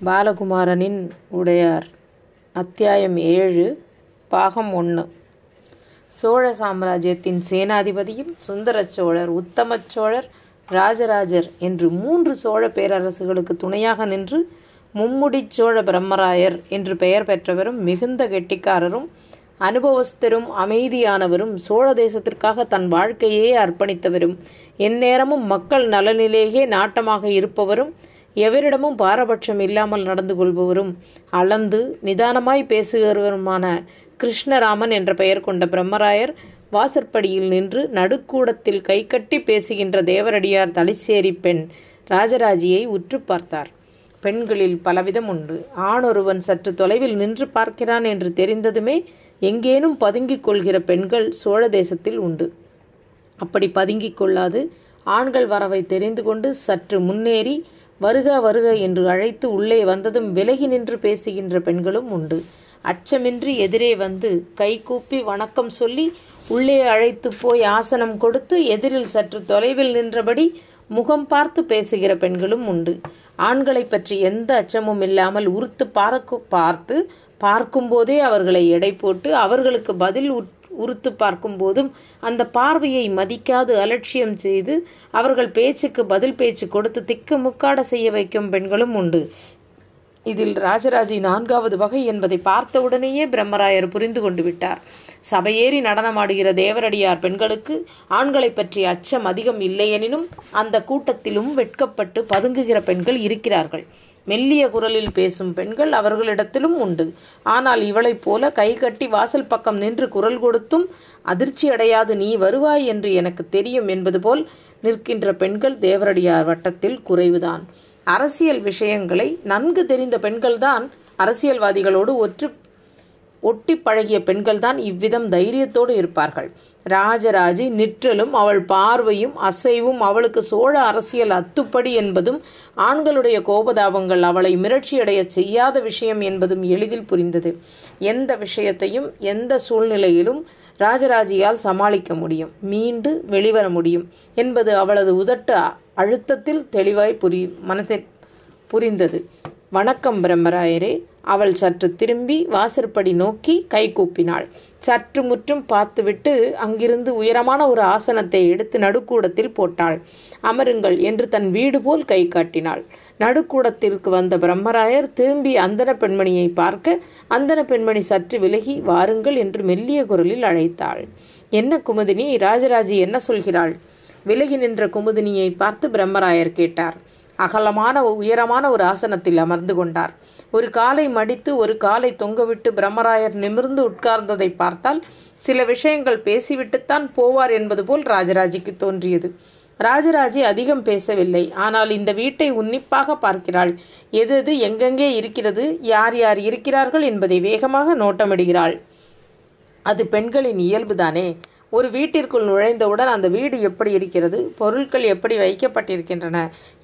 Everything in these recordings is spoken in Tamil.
பாலகுமாரனின் உடையார். அத்தியாயம் ஏழு பாகம் ஒன்று சோழ சாம்ராஜ்யத்தின் சேனாதிபதியும் சுந்தர சோழர் உத்தமச் சோழர் ராஜராஜர் என்று மூன்று சோழ பேரரசுகளுக்கு துணையாக நின்று மும்முடி சோழ பிரம்மராயர் என்று பெயர் பெற்றவரும் மிகுந்த கெட்டிக்காரரும் அனுபவஸ்தரும் அமைதியானவரும் சோழ தேசத்திற்காக தன் வாழ்க்கையே அர்ப்பணித்தவரும் எந்நேரமும் மக்கள் நலனிலேயே நாட்டமாக இருப்பவரும் எவரிடமும் பாரபட்சம் இல்லாமல் நடந்து கொள்பவரும் அளந்து நிதானமாய் பேசுகிறவருமான கிருஷ்ணராமன் என்ற பெயர் கொண்ட பிரம்மராயர் வாசற்படியில் நின்று நடுக்கூடத்தில் கைகட்டி பேசுகின்ற தேவரடியார் தலைசேரி பெண் ராஜராஜியை உற்று பார்த்தார். பெண்களில் பலவிதம் உண்டு. ஆணொருவன் சற்று தொலைவில் நின்று பார்க்கிறான் என்று தெரிந்ததுமே எங்கேனும் பதுங்கிக் கொள்கிற பெண்கள் சோழ தேசத்தில் உண்டு. அப்படி பதுங்கிக் கொள்ளாது. ஆண்கள் வரவை தெரிந்து கொண்டு சற்று முன்னேறி வருக வருக என்று அழைத்து உள்ளே வந்ததும் விலகி நின்று பேசுகின்ற பெண்களும் உண்டு. அச்சமின்றி எதிரே வந்து கைகூப்பி வணக்கம் சொல்லி உள்ளே அழைத்து போய் ஆசனம் கொடுத்து எதிரில் சற்று தொலைவில் நின்றபடி முகம் பார்த்து பேசுகிற பெண்களும் உண்டு. ஆண்களை பற்றி எந்த அச்சமும் இல்லாமல் உறுத்து பார்க்க பார்த்து பார்க்கும்போதே அவர்களை எடை போட்டு அவர்களுக்கு பதில் உறுத்து பார்க்கும்போதும் அந்த பார்வையை மதிக்காது அலட்சியம் செய்து அவர்கள் பேச்சுக்கு பதில் பேச்சு கொடுத்து திக்கு முக்காட செய்ய வைக்கும் பெண்களும் உண்டு. இதில் ராஜராஜி நான்காவது வகை என்பதை பார்த்தவுடனேயே பிரம்மராயர் புரிந்து கொண்டு விட்டார். சபையேறி நடனமாடுகிற தேவரடியார் பெண்களுக்கு ஆண்களை பற்றிய அச்சம் அதிகம் இல்லையெனினும் அந்த கூட்டத்திலும் வெட்கப்பட்டு பதுங்குகிற பெண்கள் இருக்கிறார்கள். மெல்லிய குரலில் பேசும் பெண்கள் அவர்களிடத்திலும் உண்டு. ஆனால் இவளைப் போல கை கட்டி வாசல் பக்கம் நின்று குரல் கொடுத்தும் அதிர்ச்சி அடையாது நீ வருவாய் என்று எனக்கு தெரியும் என்பது போல் நிற்கின்ற பெண்கள் தேவரடியார் வட்டத்தில் குறைவுதான். அரசியல் விஷயங்களை நன்கு தெரிந்த பெண்கள்தான் அரசியல்வாதிகளோடு ஒற்று ஒட்டி பழகிய பெண்கள்தான் இவ்விதம் தைரியத்தோடு இருப்பார்கள். ராஜராஜி நிற்றலும் அவள் பார்வையும் அசைவும் அவளுக்கு சோழ அரசியல் அத்துப்படி என்பதும் ஆண்களுடைய கோபதாபங்கள் அவளை மிரட்சியடைய செய்யாத விஷயம் என்பதும் எளிதில் புரிந்தது. எந்த விஷயத்தையும் எந்த சூழ்நிலையிலும் ராஜராஜியால் சமாளிக்க முடியும். மீண்டு வெளிவர முடியும் என்பது அவளது உதட்டு அழுத்தத்தில் தெளிவாய் புரி மனத்தை புரிந்தது. வணக்கம் பிரம்மராயரே. அவள் சற்று திரும்பி வாசற்படி நோக்கி கை கூப்பினாள். சற்று முற்றும் பார்த்துவிட்டு அங்கிருந்து உயரமான ஒரு ஆசனத்தை எடுத்து நடுக்கூடத்தில் போட்டாள். அமருங்கள் என்று தன் வீடு போல் கை காட்டினாள். நடுக்கூடத்திற்கு வந்த பிரம்மராயர் திரும்பி அந்தன பெண்மணியை பார்க்க அந்தன பெண்மணி சற்று விலகி வாருங்கள் என்று மெல்லிய குரலில் அழைத்தாள். என்ன குமுதினி ராஜராஜி என்ன சொல்கிறாள்? விலகி நின்ற குமுதினியை பார்த்து பிரம்மராயர் கேட்டார். அகலமான உயரமான ஒரு ஆசனத்தில் அமர்ந்து கொண்டார். ஒரு காலை மடித்து ஒரு காலை தொங்கவிட்டு பிரம்மராயர் நிமிர்ந்து உட்கார்ந்ததை பார்த்தால் சில விஷயங்கள் பேசிவிட்டுத்தான் போவார் என்பது போல் ராஜராஜிக்கு தோன்றியது. ராஜராஜி அதிகம் பேசவில்லை. ஆனால் இந்த வீட்டை உன்னிப்பாக பார்க்கிறாள். எது எது எங்கெங்கே இருக்கிறது? யார் யார் இருக்கிறார்கள் என்பதை வேகமாக நோட்டமிடுகிறாள். அது பெண்களின் இயல்புதானே? ஒரு வீட்டிற்குள் நுழைந்தவுடன் அந்த வீடு எப்படி இருக்கிறது பொருட்கள் எப்படி வைக்கப்பட்டிருக்கின்றன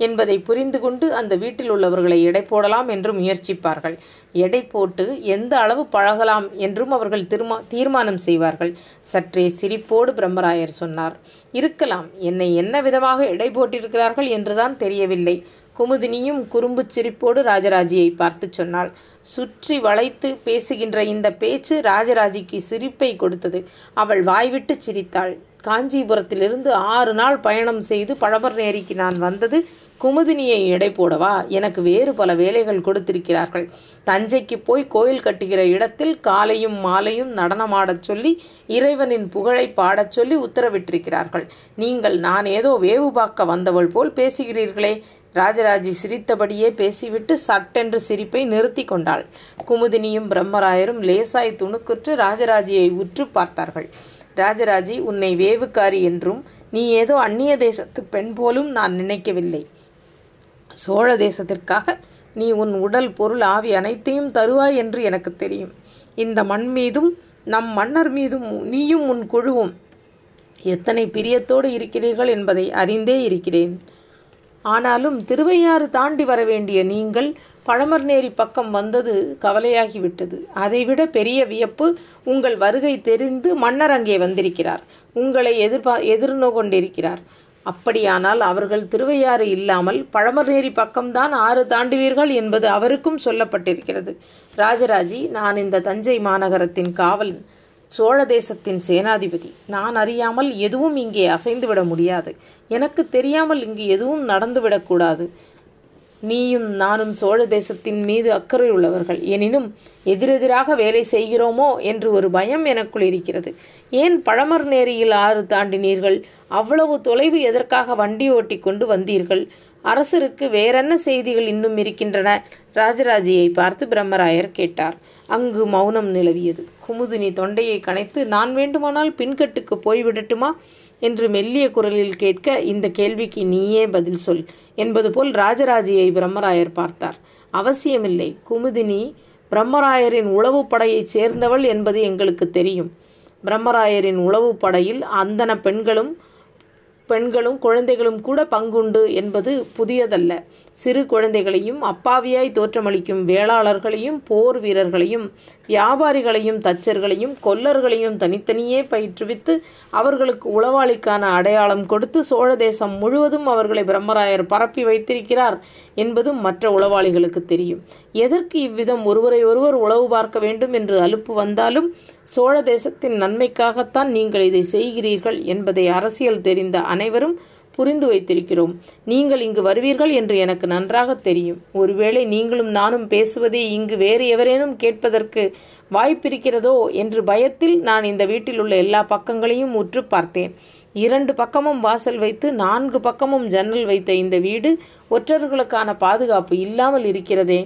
என்பதை புரிந்து கொண்டு அந்த வீட்டில் உள்ளவர்களை எடை போடலாம் என்று முயற்சிப்பார்கள். எடை போட்டு எந்த அளவு பழகலாம் என்றும் அவர்கள் திருமா தீர்மானம் செய்வார்கள். சற்றே சிரிப்போடு பிரம்மராயர் சொன்னார் இருக்கலாம் என்னை என்ன விதமாக எடை போட்டிருக்கிறார்கள் என்றுதான் தெரியவில்லை. குமுதினியும் குறும்பு சிரிப்போடு ராஜராஜியை பார்த்து சொன்னாள். சுற்றி வளைத்து பேசுகின்ற இந்த பேச்சு ராஜராஜிக்கு சிரிப்பை கொடுத்தது. அவள் வாய்விட்டு சிரித்தாள். காஞ்சிபுரத்திலிருந்து ஆறு நாள் பயணம் செய்து பழமர் நேரிக்கு நான் வந்தது குமுதினியை எடை போடவா? எனக்கு வேறு பல வேலைகள் கொடுத்திருக்கிறார்கள். தஞ்சைக்கு போய் கோயில் கட்டுகிற இடத்தில் காலையும் மாலையும் நடனமாடச் சொல்லி இறைவனின் புகழை பாடச் சொல்லி உத்தரவிட்டிருக்கிறார்கள். நீங்கள் நான் ஏதோ வேவு பார்க்க வந்தவள் போல் பேசுகிறீர்களே ராஜராஜி சிரித்தபடியே பேசிவிட்டு சட்டென்று சிரிப்பை நிறுத்தி கொண்டாள். குமுதினியும் பிரம்மராயரும் லேசாய் துணுக்குற்று ராஜராஜியை உற்று பார்த்தார்கள். ராஜராஜி உன்னை வேவுக்காரி என்றும் நீ ஏதோ அந்நிய தேசத்து பெண் போலும் நான் நினைக்கவில்லை. சோழ தேசத்திற்காக நீ உன் உடல் பொருள் ஆவி அனைத்தையும் தருவாய் என்று எனக்கு தெரியும். இந்த மண் மீதும் நம் மன்னர் மீதும் நீயும் உன் குழுவும் எத்தனை பிரியத்தோடு இருக்கிறீர்கள் என்பதை அறிந்தே இருக்கிறேன். ஆனாலும் திருவையாறு தாண்டி வர வேண்டிய நீங்கள் பழமர்நேரி பக்கம் வந்தது கவலையாகிவிட்டது. அதைவிட பெரிய வியப்பு உங்கள் வருகை தெரிந்து மன்னர் அங்கே வந்திருக்கிறார். உங்களை எதிர்பா எதிர்நோ கொண்டிருக்கிறார் அப்படியானால் அவர்கள் திருவையாறு இல்லாமல் பழமர்நேரி பக்கம்தான் ஆறு தாண்டுவீர்கள் என்பது அவருக்கும் சொல்லப்பட்டிருக்கிறது. ராஜராஜி நான் இந்த தஞ்சை மாநகரத்தின் காவல் சோழ தேசத்தின் சேனாதிபதி. நான் அறியாமல் எதுவும் இங்கே அசைந்துவிட முடியாது. எனக்கு தெரியாமல் இங்கு எதுவும் நடந்துவிடக்கூடாது நீயும் நானும் சோழ தேசத்தின் மீது அக்கறை உள்ளவர்கள். எனினும் எதிரெதிராக வேலை செய்கிறோமோ என்று ஒரு பயம் எனக்குள் இருக்கிறது. ஏன் பழமர் நேரியில் ஆறு தாண்டினீர்கள்? அவ்வளவு தொலைவு எதற்காக வண்டி ஓட்டி கொண்டு வந்தீர்கள்? அரசருக்கு வேறென்ன செய்திகள் இன்னும் இருக்கின்றன? ராஜராஜியை பார்த்து பிரம்மராயர் கேட்டார். அங்கு மௌனம் நிலவியது. குமுதினி தொண்டையை கனைத்து நான் வேண்டுமானால் பின்கட்டுக்கு போய்விடட்டுமா? என்று மெல்லிய குரலில் கேட்க இந்த கேள்விக்கு நீயே பதில் சொல் என்பது போல் ராஜராஜியை பிரம்மராயர் பார்த்தார். அவசியமில்லை. குமுதினி பிரம்மராயரின் உளவு படையைச் சேர்ந்தவள் என்பது எங்களுக்கு தெரியும். பிரம்மராயரின் உளவு படையில் அந்தன பெண்களும் பெண்களும் குழந்தைகளும் கூட பங்குண்டு என்பது புதியதல்ல. சிறு குழந்தைகளையும் அப்பாவியாய் தோற்றமளிக்கும் வேளாளர்களையும் போர் வீரர்களையும் வியாபாரிகளையும் தச்சர்களையும் கொல்லர்களையும் தனித்தனியே பயிற்றுவித்து அவர்களுக்கு உளவாளிக்கான அடையாளம் கொடுத்து சோழ தேசம் முழுவதும் அவர்களை பிரம்மராயர் பரப்பி வைத்திருக்கிறார் என்பதும் மற்ற உளவாளிகளுக்கு தெரியும். எதற்கு இவ்விதம் ஒருவரை ஒருவர் உளவு பார்க்க வேண்டும் என்று அலுப்பு வந்தாலும் சோழ தேசத்தின் நன்மைக்காகத்தான் நீங்கள் இதை செய்கிறீர்கள் என்பதை அரசியல் தெரிந்த அனைவரும் புரிந்து வைத்திருக்கிறோம். நீங்கள் இங்கு வருவீர்கள் என்று எனக்கு நன்றாக தெரியும். ஒருவேளை நீங்களும் நானும் பேசுவதை இங்கு வேறு எவரேனும் கேட்பதற்கு வாய்ப்பிருக்கிறதோ என்று பயத்தில் நான் இந்த வீட்டில் உள்ள எல்லா பக்கங்களையும் உற்று பார்த்தேன். இரண்டு பக்கமும் வாசல் வைத்து நான்கு பக்கமும் ஜன்னல் வைத்த இந்த வீடு ஒற்றர்களுக்கான பாதுகாப்பு இல்லாமல் இருக்கிறதே.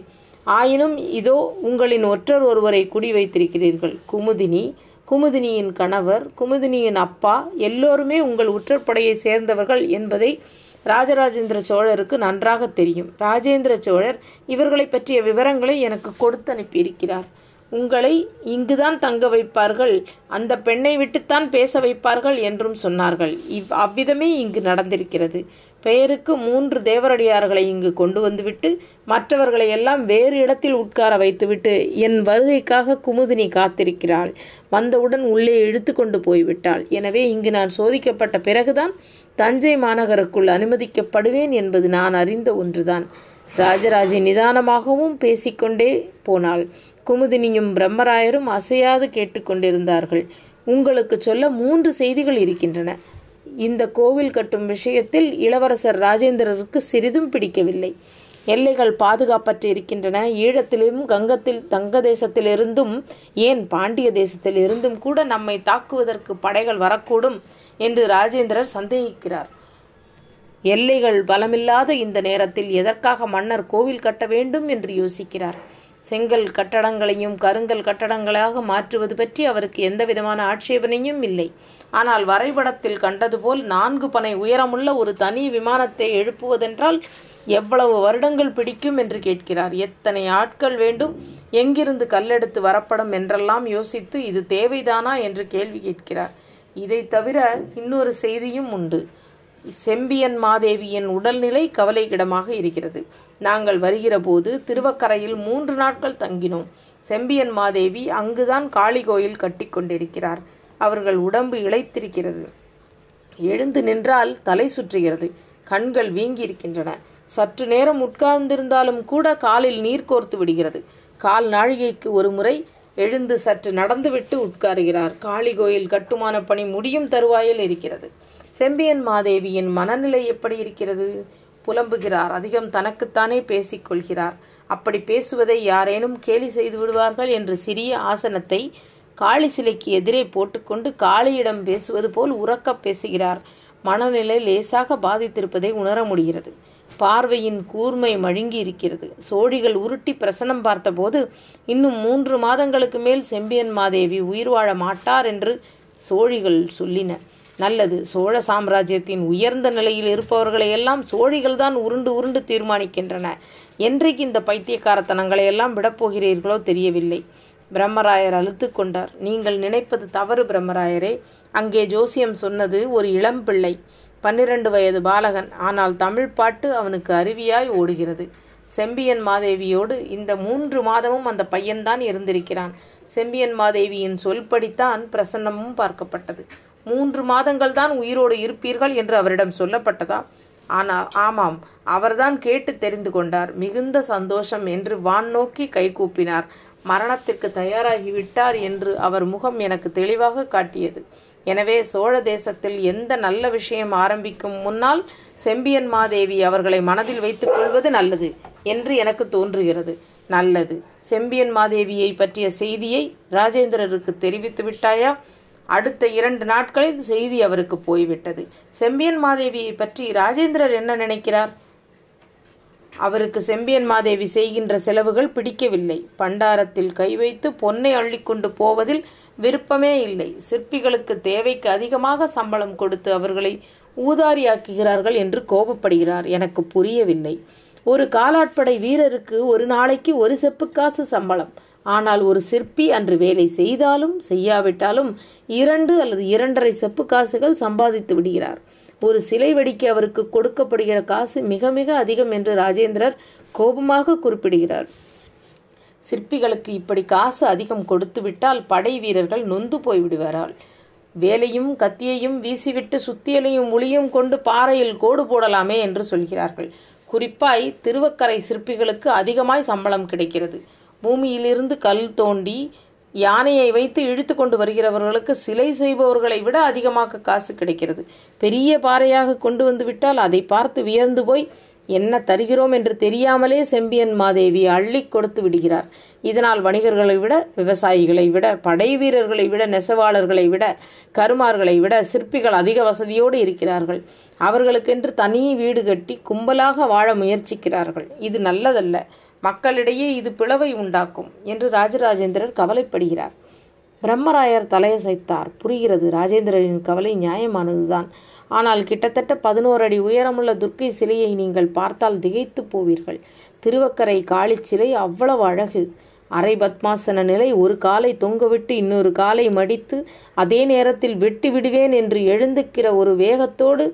ஆயினும் இதோ உங்களின் ஒற்றர் ஒருவரை குடி வைத்திருக்கிறீர்கள். குமுதினி குமுதினியின் கணவர் குமுதினியின் அப்பா எல்லோருமே உங்கள் உற்றற்படையை சேர்ந்தவர்கள் என்பதை ராஜராஜேந்திர சோழருக்கு நன்றாக தெரியும். ராஜேந்திர சோழர் இவர்களை பற்றிய விவரங்களை எனக்கு கொடுத்து அனுப்பியிருக்கிறார் உங்களை இங்குதான் தங்க வைப்பார்கள். அந்த பெண்ணை விட்டுத்தான் பேச வைப்பார்கள் என்றும் சொன்னார்கள். இவ் அவ்விதமே இங்கு நடந்திருக்கிறது. பெயருக்கு மூன்று தேவரடியார்களை இங்கு கொண்டு வந்துவிட்டு மற்றவர்களை எல்லாம் வேறு இடத்தில் உட்கார வைத்துவிட்டு என் வருகைக்காக குமுதினி காத்திருக்கிறாள். வந்தவுடன் உள்ளே இழுத்து கொண்டு போய்விட்டாள். எனவே இங்கு நான் சோதிக்கப்பட்ட பிறகுதான் தஞ்சை மாநகருக்குள் அனுமதிக்கப்படுவேன் என்பது நான் அறிந்த ஒன்றுதான். ராஜராஜி நிதானமாகவும் பேசிக்கொண்டே போனாள். குமுதினியும் பிரம்மராயரும் அசையாது கேட்டுக்கொண்டிருந்தார்கள். உங்களுக்கு சொல்ல மூன்று செய்திகள் இருக்கின்றன. இந்த கோவில் கட்டும் விஷயத்தில் இளவரசர் ராஜேந்திரருக்கு சிறிதும் பிடிக்கவில்லை. எல்லைகள் பாதுகாப்பற்று இருக்கின்றன. ஈழத்திலும் கங்கத்தில் தங்க தேசத்திலிருந்தும் ஏன் பாண்டிய தேசத்திலிருந்தும் கூட நம்மை தாக்குவதற்கு படைகள் வரக்கூடும் என்று ராஜேந்திரர் சந்தேகிக்கிறார். எல்லைகள் பலமில்லாத இந்த நேரத்தில் எதற்காக மன்னர் கோவில் கட்ட வேண்டும் என்று யோசிக்கிறார். செங்கல் கட்டடங்களையும் கருங்கல் கட்டடங்களாக மாற்றுவது பற்றி அவருக்கு எந்தவிதமான ஆட்சேபனையும் இல்லை. ஆனால் வரைபடத்தில் கண்டது போல் நான்கு பனை உயரமுள்ள ஒரு தனி விமானத்தை எழுப்புவதென்றால் எவ்வளவு வருடங்கள் பிடிக்கும் என்று கேட்கிறார். எத்தனை ஆட்கள் வேண்டும்? எங்கிருந்து கல்லெடுத்து வரப்படும் என்றெல்லாம் யோசித்து இது தேவைதானா? என்று கேள்வி கேட்கிறார். இதை தவிர இன்னொரு செய்தியும் உண்டு. செம்பியன் மாதேவியின் உடல்நிலை கவலைக்கிடமாக இருக்கிறது. நாங்கள் வருகிற போது திருவக்கரையில் மூன்று நாட்கள் தங்கினோம். செம்பியன் மாதேவி அங்குதான் காளி கோயில் கட்டி கொண்டிருக்கிறார். அவர்கள் உடம்பு இழைத்திருக்கிறது எழுந்து நின்றால் தலை சுற்றுகிறது. கண்கள் வீங்கி இருக்கின்றன சற்று நேரம் உட்கார்ந்திருந்தாலும் கூட காலில் நீர் கோர்த்து விடுகிறது. கால் நாழிகைக்கு ஒரு முறை எழுந்து சற்று நடந்துவிட்டு உட்காருகிறார். காளி கோயில் கட்டுமான பணி முடியும் தருவாயில் இருக்கிறது. செம்பியன் மாதேவியின் மனநிலை எப்படி இருக்கிறது? புலம்புகிறார். அதிகம் தனக்குத்தானே பேசிக்கொள்கிறார். அப்படி பேசுவதை யாரேனும் கேலி செய்து விடுவார்கள் என்று சிறிய ஆசனத்தை காளி சிலைக்கு எதிரே போட்டுக்கொண்டு காளியிடம் பேசுவது போல் உறக்க பேசுகிறார். மனநிலை லேசாக பாதித்திருப்பதை உணர முடிகிறது. பார்வையின் கூர்மை மழுங்கி இருக்கிறது. சோழிகள் உருட்டி பிரசனம் பார்த்தபோது இன்னும் மூன்று மாதங்களுக்கு மேல் செம்பியன் மாதேவி உயிர் வாழ மாட்டார் என்று சோழிகள் சொல்லின. நல்லது. சோழ சாம்ராஜ்யத்தின் உயர்ந்த நிலையில் இருப்பவர்களை எல்லாம் சோழிகள் தான் உருண்டு உருண்டு தீர்மானிக்கின்றன. என்றைக்கு இந்த பைத்தியக்காரத்தனங்களை எல்லாம் விடப்போகிறீர்களோ தெரியவில்லை. பிரம்மராயர் அழுத்து கொண்டார். நீங்கள் நினைப்பது தவறு பிரம்மராயரே. அங்கே ஜோசியம் சொன்னது ஒரு இளம் பிள்ளை பன்னிரண்டு வயது பாலகன். ஆனால் தமிழ் பாட்டு அவனுக்கு அருவியாய் ஓடுகிறது. செம்பியன் மாதேவியோடு இந்த மூன்று மாதமும் அந்த பையன்தான் இருந்திருக்கிறான். செம்பியன் மாதேவியின் சொல்படித்தான் பிரசன்னமும் பார்க்கப்பட்டது. மூன்று மாதங்கள் தான் உயிரோடு இருப்பீர்கள் என்று அவரிடம் சொல்லப்பட்டதா? ஆனால் ஆமாம் அவர்தான் கேட்டு தெரிந்து கொண்டார். மிகுந்த சந்தோஷம் என்று வான் நோக்கி கைகூப்பினார் மரணத்திற்கு தயாராகிவிட்டார் என்று அவர் முகம் எனக்கு தெளிவாக காட்டியது. எனவே சோழ தேசத்தில் எந்த நல்ல விஷயம் ஆரம்பிக்கும் முன்னால் செம்பியன் மாதேவி அவர்களை மனதில் வைத்துக் கொள்வது நல்லது என்று எனக்கு தோன்றுகிறது. நல்லது. செம்பியன் மாதேவியை பற்றிய செய்தியை ராஜேந்திரருக்கு தெரிவித்து விட்டாயா? அடுத்த இரண்டு நாட்களில் செய்தி அவருக்கு போய்விட்டது. செம்பியன் மாதேவியை பற்றி ராஜேந்திரர் என்ன நினைக்கிறார்? அவருக்கு செம்பியன் மாதேவி செய்கின்ற செலவுகள் பிடிக்கவில்லை. பண்டாரத்தில் கை வைத்து பொன்னை அள்ளிக்கொண்டு போவதில் விருப்பமே இல்லை. சிற்பிகளுக்கு தேவைக்கு அதிகமாக சம்பளம் கொடுத்து அவர்களை ஊதாரியாக்குகிறார்கள் என்று கோபப்படுகிறார். எனக்கு புரியவில்லை. ஒரு காலாட்படை வீரருக்கு ஒரு நாளைக்கு ஒரு செப்புக்காசு சம்பளம். ஆனால் ஒரு சிற்பி அன்று வேலை செய்தாலும் செய்யாவிட்டாலும் இரண்டு அல்லது இரண்டரை செப்பு காசுகள் சம்பாதித்து விடுகிறார். ஒரு சிலை வெடிக்க அவருக்கு கொடுக்கப்படுகிற காசு மிக மிக அதிகம் என்று ராஜேந்திரர் கோபமாக குறிப்பிடுகிறார். சிற்பிகளுக்கு இப்படி காசு அதிகம் கொடுத்து விட்டால் படை வீரர்கள் நொந்து போய்விடுவாரால் வேலையும் கத்தியையும் வீசிவிட்டு சுத்தியலையும் ஒளியும் கொண்டு பாறையில் கோடு போடலாமே என்று சொல்கிறார்கள். குறிப்பாய் திருவக்கரை சிற்பிகளுக்கு அதிகமாய் சம்பளம் கிடைக்கிறது. பூமியிலிருந்து கல் தோண்டி யானையை வைத்து இழுத்து கொண்டு வருகிறவர்களுக்கு சிலை செய்பவர்களை விட அதிகமாக காசு கிடைக்கிறது. பெரிய பாறையாக கொண்டு வந்து விட்டால் அதை பார்த்து வியந்து போய் என்ன தருகிறோம் என்று தெரியாமலே செம்பியன் மாதேவி அள்ளி கொடுத்து விடுகிறார். இதனால் வணிகர்களை விட விவசாயிகளை விட படை வீரர்களை விட நெசவாளர்களை விட கருமார்களை விட சிற்பிகள் அதிக வசதியோடு இருக்கிறார்கள். அவர்களுக்கென்று தனி வீடு கட்டி கும்பலாக வாழ முயற்சிக்கிறார்கள். இது நல்லதல்ல. மக்களிடையே இது பிளவை உண்டாக்கும் என்று ராஜராஜேந்திரர் கவலைப்படுகிறார். பிரம்மராயர் தலையசைத்தார். புரிகிறது. ராஜேந்திரரின் கவலை நியாயமானதுதான். ஆனால் கிட்டத்தட்ட பதினோரு அடி உயரமுள்ள துர்க்கை சிலையை நீங்கள் பார்த்தால் திகைத்து போவீர்கள். திருவக்கரை காளி சிலை அவ்வளவு அழகு. அரை பத்மாசன நிலை ஒரு காலை தொங்கவிட்டு இன்னொரு காலை மடித்து அதே நேரத்தில் வெட்டி விடுவேன் என்று எழுந்துக்கிற ஒரு வேகத்தோடு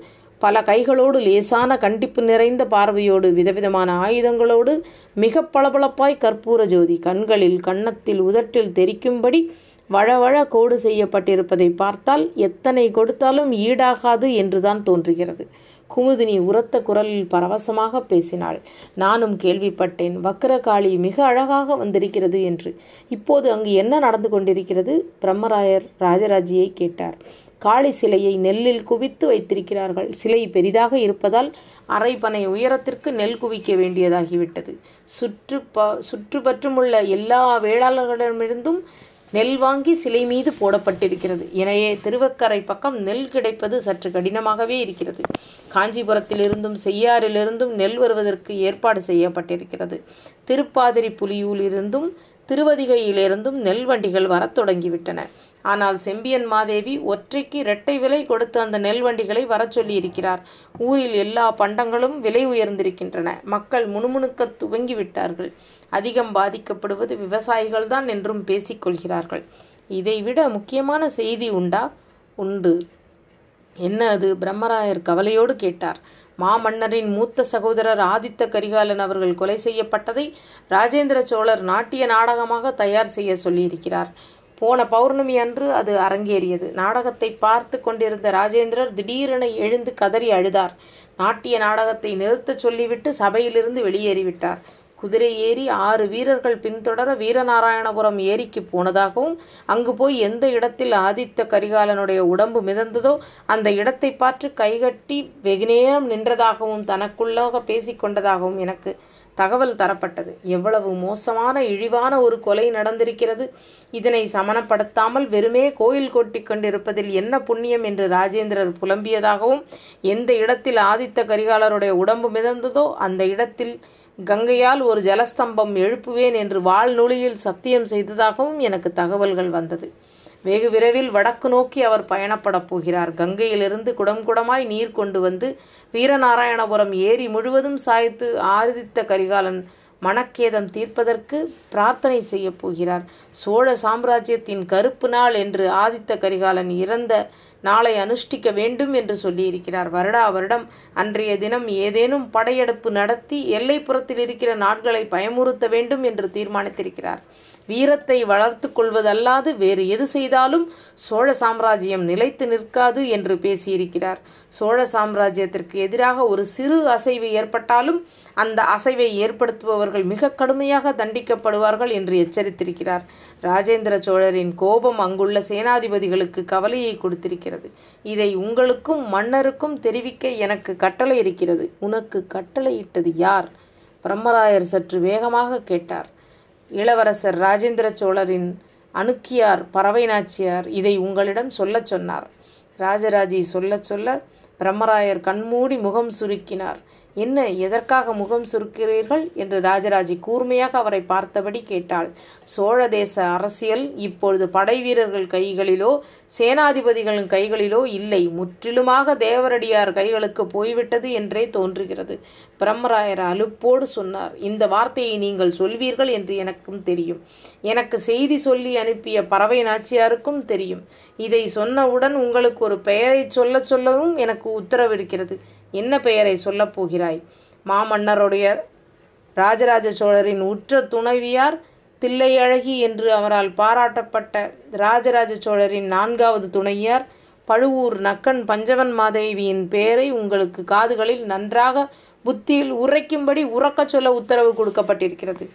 பல கைகளோடு லேசான கண்டிப்பு நிறைந்த பார்வையோடு விதவிதமான ஆயுதங்களோடு மிக பளபளப்பாய் கற்பூர ஜோதி. கண்களில் கன்னத்தில் உதட்டில் தெரிக்கும்படி வழவழ கோடு செய்யப்பட்டிருப்பதை பார்த்தால் எத்தனை கொடுத்தாலும் ஈடாகாது என்றுதான் தோன்றுகிறது. குமுதினி உரத்த குரலில் பரவசமாக பேசினாள். நானும் கேள்விப்பட்டேன் வக்கரகாளி மிக அழகாக வந்திருக்கிறது என்று. இப்போது அங்கு என்ன நடந்து கொண்டிருக்கிறது? பிரம்மராயர் ராஜராஜியை கேட்டார். காளி சிலையை நெல்லில் குவித்து வைத்திருக்கிறார்கள். சிலை பெரிதாக இருப்பதால் அரைப்பனை உயரத்திற்கு நெல் குவிக்க வேண்டியதாகிவிட்டது. சுற்று ப சுற்றுப்பற்றுமுள்ள எல்லா வேளாளர்களிடமிருந்தும் நெல் வாங்கி சிலை மீது போடப்பட்டிருக்கிறது. எனவே திருவக்கரை பக்கம் நெல் கிடைப்பது சற்று கடினமாகவே இருக்கிறது. காஞ்சிபுரத்திலிருந்தும் செய்யாறிலிருந்தும் நெல் வருவதற்கு ஏற்பாடு செய்யப்பட்டிருக்கிறது. திருப்பாதிரி புலியூரிலிருந்தும் திருவதிகையிலிருந்தும் நெல் வண்டிகள் வரத் தொடங்கிவிட்டன. ஆனால் செம்பியன் மாதேவி ஒற்றைக்கு இரட்டை விலை கொடுத்து அந்த நெல் வண்டிகளை வரச் சொல்லியிருக்கிறார். ஊரில் எல்லா பண்டங்களும் விலை உயர்ந்திருக்கின்றன. மக்கள் முணுமுணுக்க துவங்கிவிட்டார்கள். அதிகம் பாதிக்கப்படுவது விவசாயிகள்தான் என்றும் பேசிக்கொள்கிறார்கள். இதைவிட முக்கியமான செய்தி உண்டா? உண்டு. என்ன அது? பிரம்மராயர் கவலையோடு கேட்டார். மாமன்னரின் மூத்த சகோதரர் ஆதித்த கரிகாலன் அவர்கள் கொலை செய்யப்பட்டதை ராஜேந்திர சோழர் நாட்டிய நாடகமாக தயார் செய்ய சொல்லியிருக்கிறார். போன பௌர்ணமி அன்று அது அரங்கேறியது. நாடகத்தை பார்த்து கொண்டிருந்த ராஜேந்திரர் திடீரென எழுந்து கதறி அழுதார். நாட்டிய நாடகத்தை நிறுத்தச் சொல்லிவிட்டு சபையிலிருந்து வெளியேறிவிட்டார். குதிரை ஏறி ஆறு வீரர்கள் பின்தொடர வீரநாராயணபுரம் ஏரிக்கு போனதாகவும் அங்கு போய் எந்த இடத்தில் ஆதித்த கரிகாலனுடைய உடம்பு மிதந்ததோ அந்த இடத்தை பார்த்து கைகட்டி வெகுநேரம் நின்றதாகவும் தனக்குள்ளாக பேசிக்கொண்டதாகவும் எனக்கு தகவல் தரப்பட்டது. எவ்வளவு மோசமான இழிவான ஒரு கொலை நடந்திருக்கிறது. இதனை சமணப்படுத்தாமல் வெறுமே கோயில் கொட்டி கொண்டிருப்பதில் என்ன புண்ணியம் என்று ராஜேந்திரர் புலம்பியதாகவும் எந்த இடத்தில் ஆதித்த கரிகாலருடைய உடம்பு மிதந்ததோ அந்த இடத்தில் கங்கையால் ஒரு ஜலஸ்தம்பம் எழுப்புவேன் என்று வாழ்நூலியில் சத்தியம் செய்ததாகவும் எனக்கு தகவல்கள் வந்தது. வெகு விரைவில் வடக்கு நோக்கி அவர் பயணப்படப் போகிறார். கங்கையிலிருந்து குடம் குடமாய் நீர் கொண்டு வந்து வீரநாராயணபுரம் ஏரி முழுவதும் சாய்த்து ஆதித்த கரிகாலன் மனக்கேதம் தீர்ப்பதற்கு பிரார்த்தனை செய்ய போகிறார். சோழ சாம்ராஜ்யத்தின் கருப்பு நாள் என்று ஆதித்த கரிகாலன் இறந்த நாளை அனுஷ்டிக்க வேண்டும் என்று சொல்லியிருக்கிறார். வருடா வருடம் அன்றைய தினம் ஏதேனும் படையெடுப்பு நடத்தி எல்லைப்புறத்தில் இருக்கிற நாட்களை பயமுறுத்த வேண்டும் என்று தீர்மானித்திருக்கிறார். வீரத்தை வளர்த்து கொள்வதல்லாது வேறு எது செய்தாலும் சோழ சாம்ராஜ்யம் நிலைத்து நிற்காது என்று பேசியிருக்கிறார். சோழ சாம்ராஜ்யத்திற்கு எதிராக ஒரு சிறு அசைவு ஏற்பட்டாலும் அந்த அசைவை ஏற்படுத்துபவர்கள் மிக கடுமையாக தண்டிக்கப்படுவார்கள் என்று எச்சரித்திருக்கிறார். ராஜேந்திர சோழரின் கோபம் அங்குள்ள சேனாதிபதிகளுக்கு கவலையை கொடுத்திருக்கிறது. இதை உங்களுக்கும் மன்னருக்கும் தெரிவிக்க எனக்கு கட்டளை இருக்கிறது. உனக்கு கட்டளையிட்டது யார்? பிரம்மராயர் சற்று வேகமாக கேட்டார். இளவரசர் ராஜேந்திர சோழரின் அணுக்கியார் பறவை நாச்சியார் இதை உங்களிடம் சொல்லச் சொன்னார். ராஜராஜி சொல்லச் சொல்ல பிரம்மராயர் கண்மூடி முகம் சுருக்கினார். என்ன எதற்காக முகம் சுருக்கிறீர்கள்? என்று ராஜராஜி கூர்மையாக அவரை பார்த்தபடி கேட்டாள். சோழ தேச அரசியல் இப்பொழுது படை வீரர்கள் கைகளிலோ சேனாதிபதிகளின் கைகளிலோ இல்லை. முற்றிலுமாக தேவரடியார் கைகளுக்கு போய்விட்டது என்றே தோன்றுகிறது. பிரம்மராயர் அலுப்போடு சொன்னார் இந்த வார்த்தையை நீங்கள் சொல்வீர்கள் என்று எனக்கும் தெரியும். எனக்கு செய்தி சொல்லி அனுப்பிய பறவை நாச்சியாருக்கும் தெரியும். இதை சொன்னவுடன் உங்களுக்கு ஒரு பெயரை சொல்ல சொல்லவும் எனக்கு உத்தரவிருக்கிறது. என்ன பெயரை சொல்லப் போகிறாய்? மாமன்னருடைய ராஜராஜ சோழரின் உற்ற துணைவியார் தில்லையழகி என்று அவரால் பாராட்டப்பட்ட ராஜராஜ சோழரின் நான்காவது துணையார் பழுவூர் நக்கன் பஞ்சவன் மாதேவியின் பெயரை உங்களுக்கு காதுகளில் நன்றாக புத்தியில் உரைக்கும்படி உறக்கச் சொல்ல உத்தரவு கொடுக்கப்பட்டிருக்கிறது.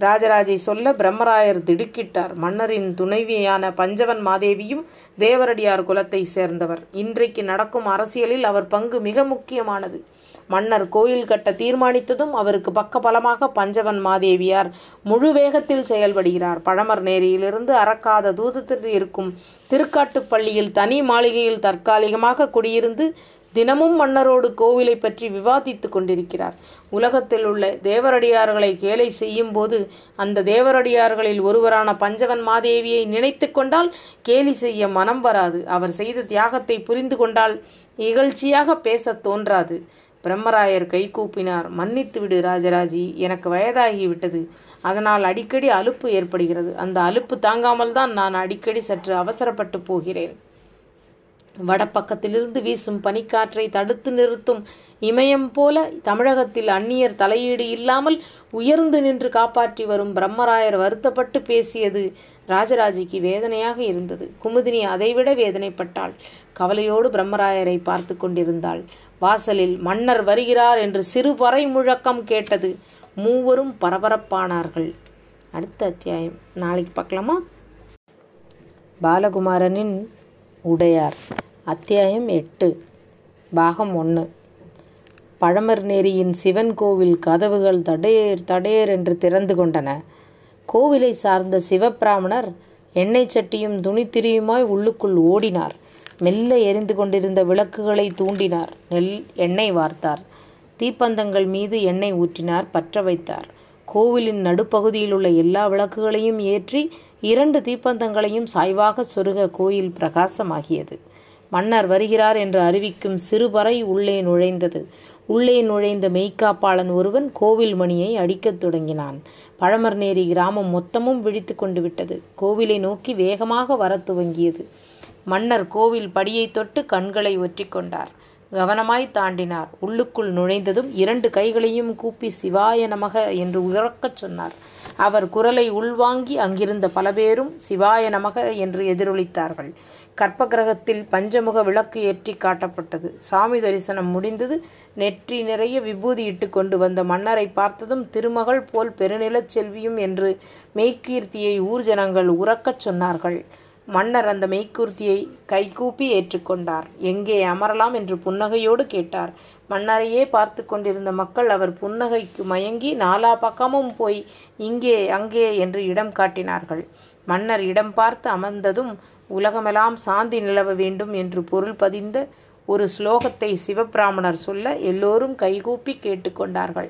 ராஜராஜை சொல்ல பிரம்மராயர் திடுக்கிட்டார். மன்னரின் துணைவியான பஞ்சவன் மாதேவியும் தேவரடியார் குலத்தை சேர்ந்தவர். இன்றைக்கு நடக்கும் அரசியலில் அவர் பங்கு மிக முக்கியமானது. மன்னர் கோயில் கட்ட தீர்மானித்ததும் அவருக்கு பக்கபலமாக பஞ்சவன் மாதேவியார் முழு வேகத்தில் செயல்படுகிறார். பழமர் நேரியிலிருந்து அறக்காத தூதத்தில் இருக்கும் திருக்காட்டுப்பள்ளியில் தனி மாளிகையில் தற்காலிகமாக குடியிருந்து தினமும் மன்னரோடு கோவிலை பற்றி விவாதித்துக் கொண்டிருக்கிறார். உலகத்தில் உள்ள தேவரடியார்களை கேலை செய்யும் போது அந்த தேவரடியார்களில் ஒருவரான பஞ்சவன் மாதேவியை நினைத்து கொண்டால் கேலி செய்ய மனம் வராது. அவர் செய்த தியாகத்தை புரிந்து கொண்டால் இகழ்ச்சியாக பேசத் தோன்றாது. பிரம்மராயர் கை கூப்பினார் மன்னித்து விடு ராஜராஜி எனக்கு வயதாகிவிட்டது. அதனால் அடிக்கடி அலுப்பு ஏற்படுகிறது. அந்த அலுப்பு தாங்காமல் தான் நான் அடிக்கடி சற்று அவசரப்பட்டு போகிறேன். வடப்பக்கத்திலிருந்து வீசும் பனிக்காற்றை தடுத்து நிறுத்தும் இமயம் போல தமிழகத்தில் அந்நியர் தலையீடு இல்லாமல் உயர்ந்து நின்று காப்பாற்றி வரும் பிரம்மராயர் வருத்தப்பட்டு பேசியது ராஜராஜிக்கு வேதனையாக இருந்தது. குமுதினி அதைவிட வேதனைப்பட்டாள். கவலையோடு பிரம்மராயரை பார்த்து கொண்டிருந்தாள். வாசலில் மன்னர் வருகிறார் என்று சிறு பறை முழக்கம் கேட்டது மூவரும் பரபரப்பானார்கள். அடுத்த அத்தியாயம். நாளைக்கு பார்க்கலாமா? பாலகுமாரனின் உடையார். அத்தியாயம் எட்டு பாகம் ஒன்று பழமர் நேரியின் சிவன் கோவில் கதவுகள் தடையேர் தடையேர் என்று திறந்து கொண்டன. கோவிலை சார்ந்த சிவபிராமணர் எண்ணெய் சட்டியும் துணித்திரியுமாய் உள்ளுக்குள் ஓடினார். மெல்ல எரிந்து கொண்டிருந்த விளக்குகளை தூண்டினார். நெல் எண்ணெய் வார்த்தார். தீப்பந்தங்கள் மீது எண்ணெய் ஊற்றினார் பற்ற வைத்தார். கோவிலின் நடுப்பகுதியில் உள்ள எல்லா விளக்குகளையும் ஏற்றி இரண்டு தீப்பந்தங்களையும் சாய்வாக சொருக கோயில் பிரகாசமாகியது. மன்னர் வருகிறார் என்று அறிவிக்கும் சிறுபறை உள்ளே நுழைந்தது. உள்ளே நுழைந்த மெய்க்காப்பாளன் ஒருவன் கோவில் மணியை அடிக்கத் தொடங்கினான். பழமர்நேரி கிராமம் மொத்தமும் விழித்து கொண்டு விட்டது. கோவிலை நோக்கி வேகமாக வரத் துவங்கியது. மன்னர் கோவில் படியை தொட்டு கண்களை ஒற்றிக்கொண்டார் கவனமாய் தாண்டினார். உள்ளுக்குள் நுழைந்ததும் இரண்டு கைகளையும் கூப்பி சிவாய நமக என்று உறக்கச் சொன்னார். அவர் குரலை உள்வாங்கி அங்கிருந்த பல பேரும் சிவாய நமக என்று எதிரொலித்தார்கள். கற்பகிரகத்தில் பஞ்சமுக விளக்கு ஏற்றி காட்டப்பட்டது. சாமி தரிசனம் முடிந்தது. நெற்றி நிறைய விபூதி இட்டு கொண்டு வந்த மன்னரை பார்த்ததும் திருமகள் போல் பெருநிலச் செல்வியும் என்று மெய்கீர்த்தியை ஊர்ஜனங்கள் உறக்கச் சொன்னார்கள். மன்னர் அந்த மெய்க்கூர்த்தியை கைகூப்பி ஏற்றுக்கொண்டார் எங்கே அமரலாம்? என்று புன்னகையோடு கேட்டார். மன்னரையே பார்த்து கொண்டிருந்த மக்கள் அவர் புன்னகைக்கு மயங்கி நாலா பக்கமும் போய் இங்கே அங்கே என்று இடம் காட்டினார்கள். மன்னர் இடம் பார்த்து அமர்ந்ததும் உலகமெல்லாம் சாந்தி நிலவ வேண்டும் என்று பொருள் பதிந்த ஒரு ஸ்லோகத்தை சிவபிராமணர் சொல்ல எல்லோரும் கைகூப்பி கேட்டுக்கொண்டார்கள்.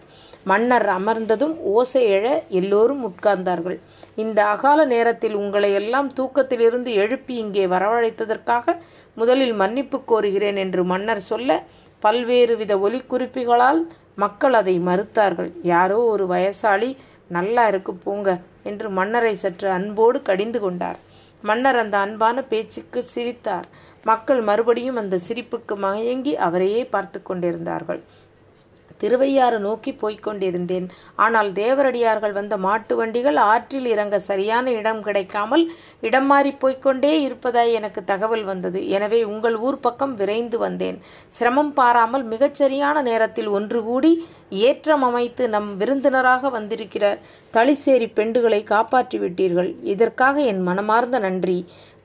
மன்னர் அமர்ந்ததும் ஓசை எழ எல்லோரும் உட்கார்ந்தார்கள். இந்த அகால நேரத்தில் உங்களை எல்லாம் தூக்கத்திலிருந்து எழுப்பி இங்கே வரவழைத்ததற்காக முதலில் மன்னிப்பு கோருகிறேன் என்று மன்னர் சொல்ல பல்வேறு வித ஒலிக்குறிப்புகளால் மக்கள் அதை மறுத்தார்கள். யாரோ ஒரு வயசாளி நல்லா இருக்கு போங்க என்று மன்னரை சற்று அன்போடு கடிந்து கொண்டார். மன்னர் அந்த அன்பான பேச்சுக்கு சிரித்தார். மக்கள் மறுபடியும் அந்த சிரிப்புக்கு மயங்கி அவரையே பார்த்து கொண்டிருந்தார்கள். திருவையாறு நோக்கி போய்க் கொண்டிருந்தேன். ஆனால் தேவரடியார்கள் வந்த மாட்டு வண்டிகள் ஆற்றில் இறங்க சரியான இடம் கிடைக்காமல் இடம் மாறி போய்க்கொண்டே இருப்பதாய் எனக்கு தகவல் வந்தது. எனவே உங்கள் ஊர் பக்கம் விரைந்து வந்தேன். சிரமம் பாராமல் மிகச்சரியான நேரத்தில் ஒன்று கூடி ஏற்றம் அமைத்து நம் விருந்தினராக வந்திருக்கிற தளிசேரி பெண்டுகளை காப்பாற்றி விட்டீர்கள் இதற்காக என் மனமார்ந்த நன்றி.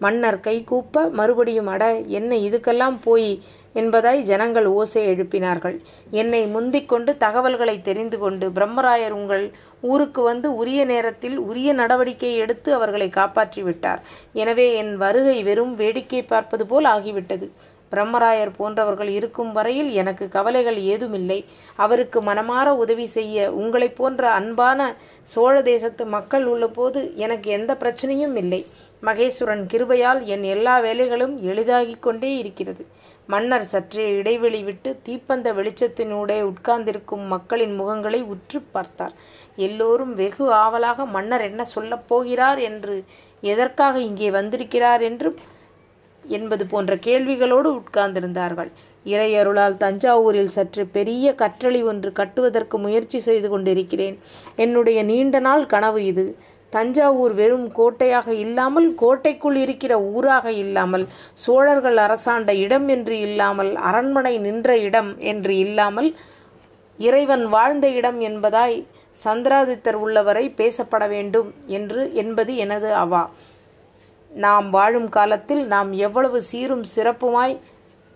மன்னர் கை கூப்ப மறுபடியும் அட என்ன இதுக்கெல்லாம் போய்? என்பதாய் ஜனங்கள் ஓசை எழுப்பினார்கள். என்னை முந்திக்கொண்டு தகவல்களை தெரிந்து கொண்டு பிரம்மராயர் உங்கள் ஊருக்கு வந்து உரிய நேரத்தில் உரிய நடவடிக்கை எடுத்து அவர்களை காப்பாற்றி விட்டார். எனவே என் வருகை வெறும் வேடிக்கை பார்ப்பது போல் ஆகிவிட்டது. பிரம்மராயர் போன்றவர்கள் இருக்கும் வரையில் எனக்கு கவலைகள் ஏதுமில்லை. அவருக்கு மனமாற உதவி செய்ய உங்களைப் போன்ற அன்பான சோழ தேசத்து மக்கள் உள்ளபோது எனக்கு எந்த பிரச்சனையும் இல்லை. மகேஸ்வரன் கிருபையால் என் எல்லா வேலைகளும் எளிதாகிக் கொண்டே இருக்கிறது. மன்னர் சற்றே இடைவெளி விட்டு தீப்பந்த வெளிச்சத்தினூடே உட்கார்ந்திருக்கும் மக்களின் முகங்களை உற்று பார்த்தார். எல்லோரும் வெகு ஆவலாக மன்னர் என்ன சொல்லப் போகிறார் என்று எதற்காக இங்கே வந்திருக்கிறார் என்று என்பது போன்ற கேள்விகளோடு உட்கார்ந்திருந்தார்கள். இறையருளால் தஞ்சாவூரில் சற்று பெரிய கற்றளி ஒன்று கட்டுவதற்கு முயற்சி செய்து கொண்டிருக்கிறேன். என்னுடைய நீண்ட நாள் கனவு இது. தஞ்சாவூர் வெறும் கோட்டையாக இல்லாமல் கோட்டைக்குள் இருக்கிற ஊராக இல்லாமல் சோழர்கள் அரசாண்ட இடம் என்று இல்லாமல் அரண்மனை நின்ற இடம் என்று இல்லாமல் இறைவன் வாழ்ந்த இடம் என்பதாய் சந்திராதித்தர் உள்ளவரை பேசப்பட வேண்டும் என்று என்பது எனது அவா. நாம் வாழும் காலத்தில் நாம் எவ்வளவு சீரும் சிறப்புமாய்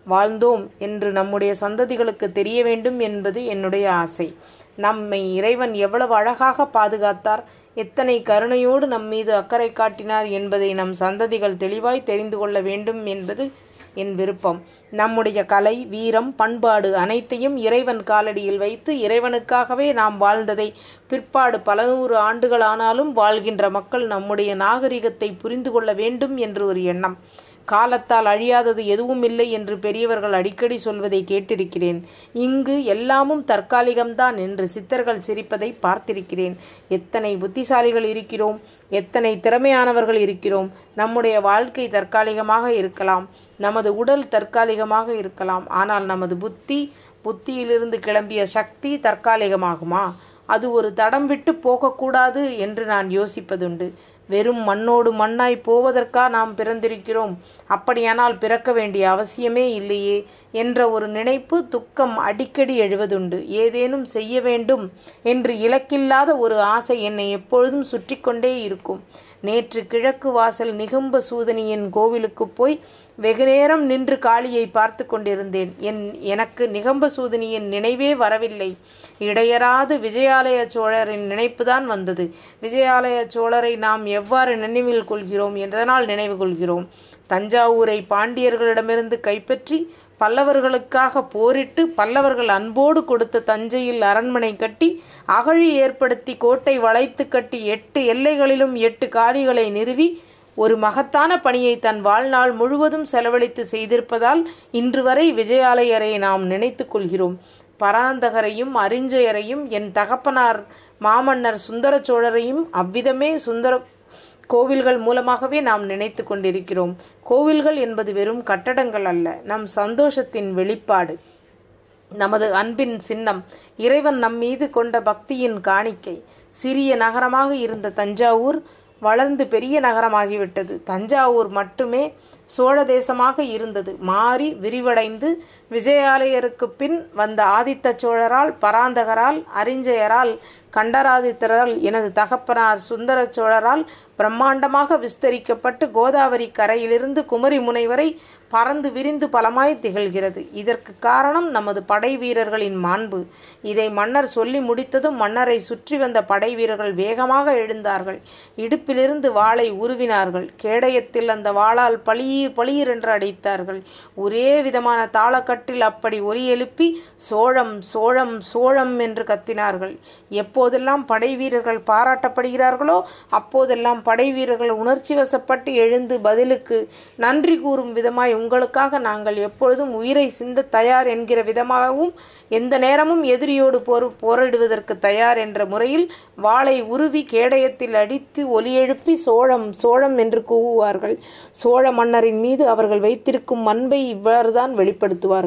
வாழ்ந்தோம் என்று நம்முடைய சந்ததிகளுக்கு தெரிய வேண்டும் என்பது என்னுடைய ஆசை. நம்மை இறைவன் எவ்வளவு அழகாக பாதுகாத்தார் எத்தனை கருணையோடு நம் மீது அக்கறை காட்டினார் என்பதை நம் சந்ததிகள் தெளிவாய் தெரிந்து கொள்ள வேண்டும் என்பது என் விருப்பம். நம்முடைய கலை வீரம் பண்பாடு அனைத்தையும் இறைவன் காலடியில் வைத்து இறைவனுக்காகவே நாம் வாழ்ந்ததை பிற்பாடு பல நூறு ஆண்டுகளானாலும் வாழ்கின்ற மக்கள் நம்முடைய நாகரிகத்தை புரிந்து கொள்ள வேண்டும் என்று ஒரு எண்ணம். காலத்தால் அழியாதது எதுவும் இல்லை என்று பெரியவர்கள் அடிக்கடி சொல்வதை கேட்டிருக்கிறேன். இங்கு எல்லாமும் தற்காலிகம்தான் என்று சித்தர்கள் சிரிப்பதை பார்த்திருக்கிறேன். எத்தனை புத்திசாலிகள் இருக்கிறோம் எத்தனை திறமையானவர்கள் இருக்கிறோம். நம்முடைய வாழ்க்கை தற்காலிகமாக இருக்கலாம் நமது உடல் தற்காலிகமாக இருக்கலாம். ஆனால் நமது புத்தி புத்தியிலிருந்து கிளம்பிய சக்தி தற்காலிகமாகுமா? அது ஒரு தடம் விட்டு போகக்கூடாது என்று நான் யோசிப்பதுண்டு. வெறும் மண்ணோடு மண்ணாய் போவதற்கா நாம் பிறந்திருக்கிறோம்? அப்படியானால் பிறக்க வேண்டிய அவசியமே இல்லையே என்ற ஒரு நினைப்பு துக்கம் அடிக்கடி எழுவதுண்டு. ஏதேனும் செய்ய வேண்டும் என்று இலக்கில்லாத ஒரு ஆசை என்னை எப்பொழுதும் சுற்றி கொண்டே இருக்கும். நேற்று கிழக்கு வாசல் நிகும்ப சூதனியின் கோவிலுக்கு போய் வெகுநேரம் நின்று காளியை பார்த்து கொண்டிருந்தேன். என் எனக்கு நிகம்ப சூதனியின் நினைவே வரவில்லை. இடையராது விஜயாலய சோழரின் நினைப்புதான் வந்தது. விஜயாலய சோழரை நாம் எவ்வாறு நினைவில் கொள்கிறோம்? என்றதனால் நினைவு கொள்கிறோம். தஞ்சாவூரை பாண்டியர்களிடமிருந்து கைப்பற்றி பல்லவர்களுக்காக போரிட்டு பல்லவர்கள் அன்போடு கொடுத்த தஞ்சையில் அரண்மனை கட்டி அகழி ஏற்படுத்தி கோட்டை வளைத்து கட்டி எட்டு எல்லைகளிலும் எட்டு காணிகளை நிறுவி ஒரு மகத்தான பணியை தன் வாழ்நாள் முழுவதும் செலவழித்து செய்திருப்பதால் இன்று வரை விஜயாலயரை நாம் நினைத்து கொள்கிறோம். பராந்தகரையும் அறிஞ்சயரையும் என் தகப்பனார் மாமன்னர் சுந்தர சோழரையும் அவ்விதமே சுந்தர கோவில்கள் மூலமாகவே நாம் நினைத்து கொண்டிருக்கிறோம். கோவில்கள் என்பது வெறும் கட்டடங்கள் அல்ல நம் சந்தோஷத்தின் வெளிப்பாடு. நமது அன்பின் சின்னம் இறைவன் நம் மீது கொண்ட பக்தியின் காணிக்கை. சிறிய நகரமாக இருந்த தஞ்சாவூர் வளர்ந்து பெரிய நகரமாகிவிட்டது. தஞ்சாவூர் மட்டுமே சோழ தேசமாக இருந்தது. மாறி விரிவடைந்து விஜயாலயருக்கு பின் வந்த ஆதித்த சோழரால் பராந்தகரால் அறிஞ்சயரால் கண்டராதித்தரால் எனது தகப்பனார் சுந்தர சோழரால் பிரம்மாண்டமாக விஸ்தரிக்கப்பட்டு கோதாவரி கரையிலிருந்து குமரி முனை வரை பறந்து விரிந்து பலமாய் திகழ்கிறது. இதற்கு காரணம் நமது படை வீரர்களின் மாண்பு. இதை மன்னர் சொல்லி முடித்ததும் மன்னரை சுற்றி வந்த படை வீரர்கள் வேகமாக எழுந்தார்கள். இடுப்பிலிருந்து வாளை உருவினார்கள். கேடயத்தில் அந்த வாளால் பளீர் பளீர் என்று அடித்தார்கள். ஒரே விதமான காட்டில் அப்படி ஒலி எழுப்பி சோழம் சோழம் சோழம் என்று கத்தினார்கள். எப்போதெல்லாம் படை வீரர்கள் பாராட்டப்படுகிறார்களோ அப்போதெல்லாம் படை வீரர்கள் உணர்ச்சி வசப்பட்டு எழுந்து பதிலுக்கு நன்றி கூறும் விதமாய் உங்களுக்காக நாங்கள் எப்பொழுதும் உயிரை சிந்த தயார் என்கிற விதமாகவும் எந்த நேரமும் எதிரியோடு போர் போரிடுவதற்கு தயார் என்ற முறையில் வாளை உருவி கேடயத்தில் அடித்து ஒலி எழுப்பி சோழம் சோழம் என்று கூவுவார்கள். சோழ மன்னரின் மீது அவர்கள் வைத்திருக்கும் அன்பை இவ்வாறுதான் வெளிப்படுத்துவார்கள்.